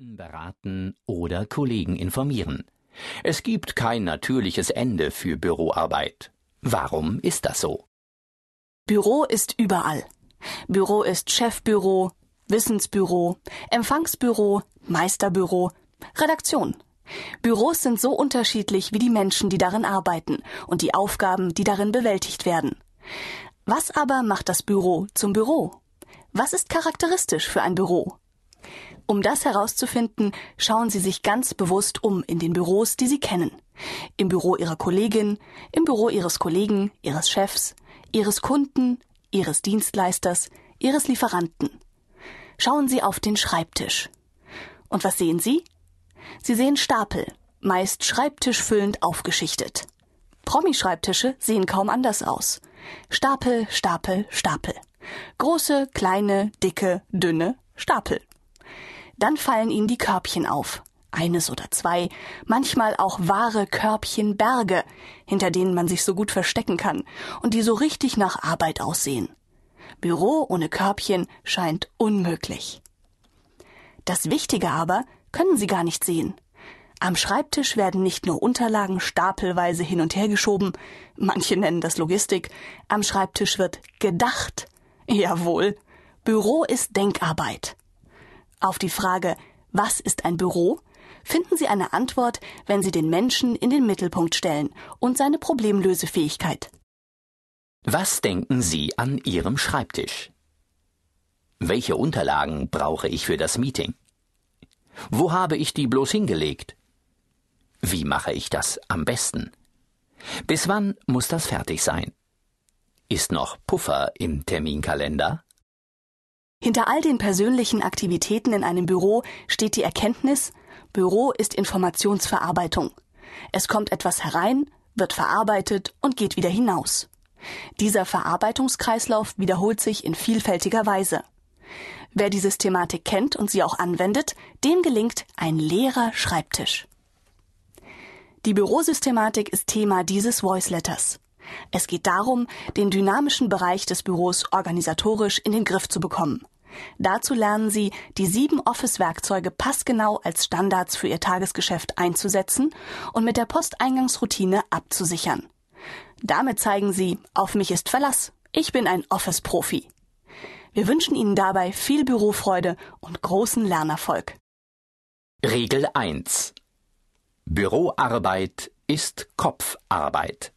Beraten oder Kollegen informieren. Es gibt kein natürliches Ende für Büroarbeit. Warum ist das so? Büro ist überall. Büro ist Chefbüro, Wissensbüro, Empfangsbüro, Meisterbüro, Redaktion. Büros sind so unterschiedlich wie die Menschen, die darin arbeiten und die Aufgaben, die darin bewältigt werden. Was aber macht das Büro zum Büro? Was ist charakteristisch für ein Büro? Um das herauszufinden, schauen Sie sich ganz bewusst um in den Büros, die Sie kennen. Im Büro Ihrer Kollegin, im Büro Ihres Kollegen, Ihres Chefs, Ihres Kunden, Ihres Dienstleisters, Ihres Lieferanten. Schauen Sie auf den Schreibtisch. Und was sehen Sie? Sie sehen Stapel, meist schreibtischfüllend aufgeschichtet. Promi-Schreibtische sehen kaum anders aus. Stapel, Stapel, Stapel. Große, kleine, dicke, dünne Stapel. Dann fallen ihnen die Körbchen auf. Eines oder zwei, manchmal auch wahre Körbchenberge, hinter denen man sich so gut verstecken kann und die so richtig nach Arbeit aussehen. Büro ohne Körbchen scheint unmöglich. Das Wichtige aber können Sie gar nicht sehen. Am Schreibtisch werden nicht nur Unterlagen stapelweise hin und her geschoben, manche nennen das Logistik, am Schreibtisch wird gedacht. Jawohl, Büro ist Denkarbeit. Auf die Frage, was ist ein Büro, finden Sie eine Antwort, wenn Sie den Menschen in den Mittelpunkt stellen und seine Problemlösefähigkeit. Was denken Sie an Ihrem Schreibtisch? Welche Unterlagen brauche ich für das Meeting? Wo habe ich die bloß hingelegt? Wie mache ich das am besten? Bis wann muss das fertig sein? Ist noch Puffer im Terminkalender? Hinter all den persönlichen Aktivitäten in einem Büro steht die Erkenntnis, Büro ist Informationsverarbeitung. Es kommt etwas herein, wird verarbeitet und geht wieder hinaus. Dieser Verarbeitungskreislauf wiederholt sich in vielfältiger Weise. Wer die Systematik kennt und sie auch anwendet, dem gelingt ein leerer Schreibtisch. Die Bürosystematik ist Thema dieses Voice Letters. Es geht darum, den dynamischen Bereich des Büros organisatorisch in den Griff zu bekommen. Dazu lernen Sie, die sieben Office-Werkzeuge passgenau als Standards für Ihr Tagesgeschäft einzusetzen und mit der Posteingangsroutine abzusichern. Damit zeigen Sie, auf mich ist Verlass. Ich bin ein Office-Profi. Wir wünschen Ihnen dabei viel Bürofreude und großen Lernerfolg. Regel 1. Büroarbeit ist Kopfarbeit.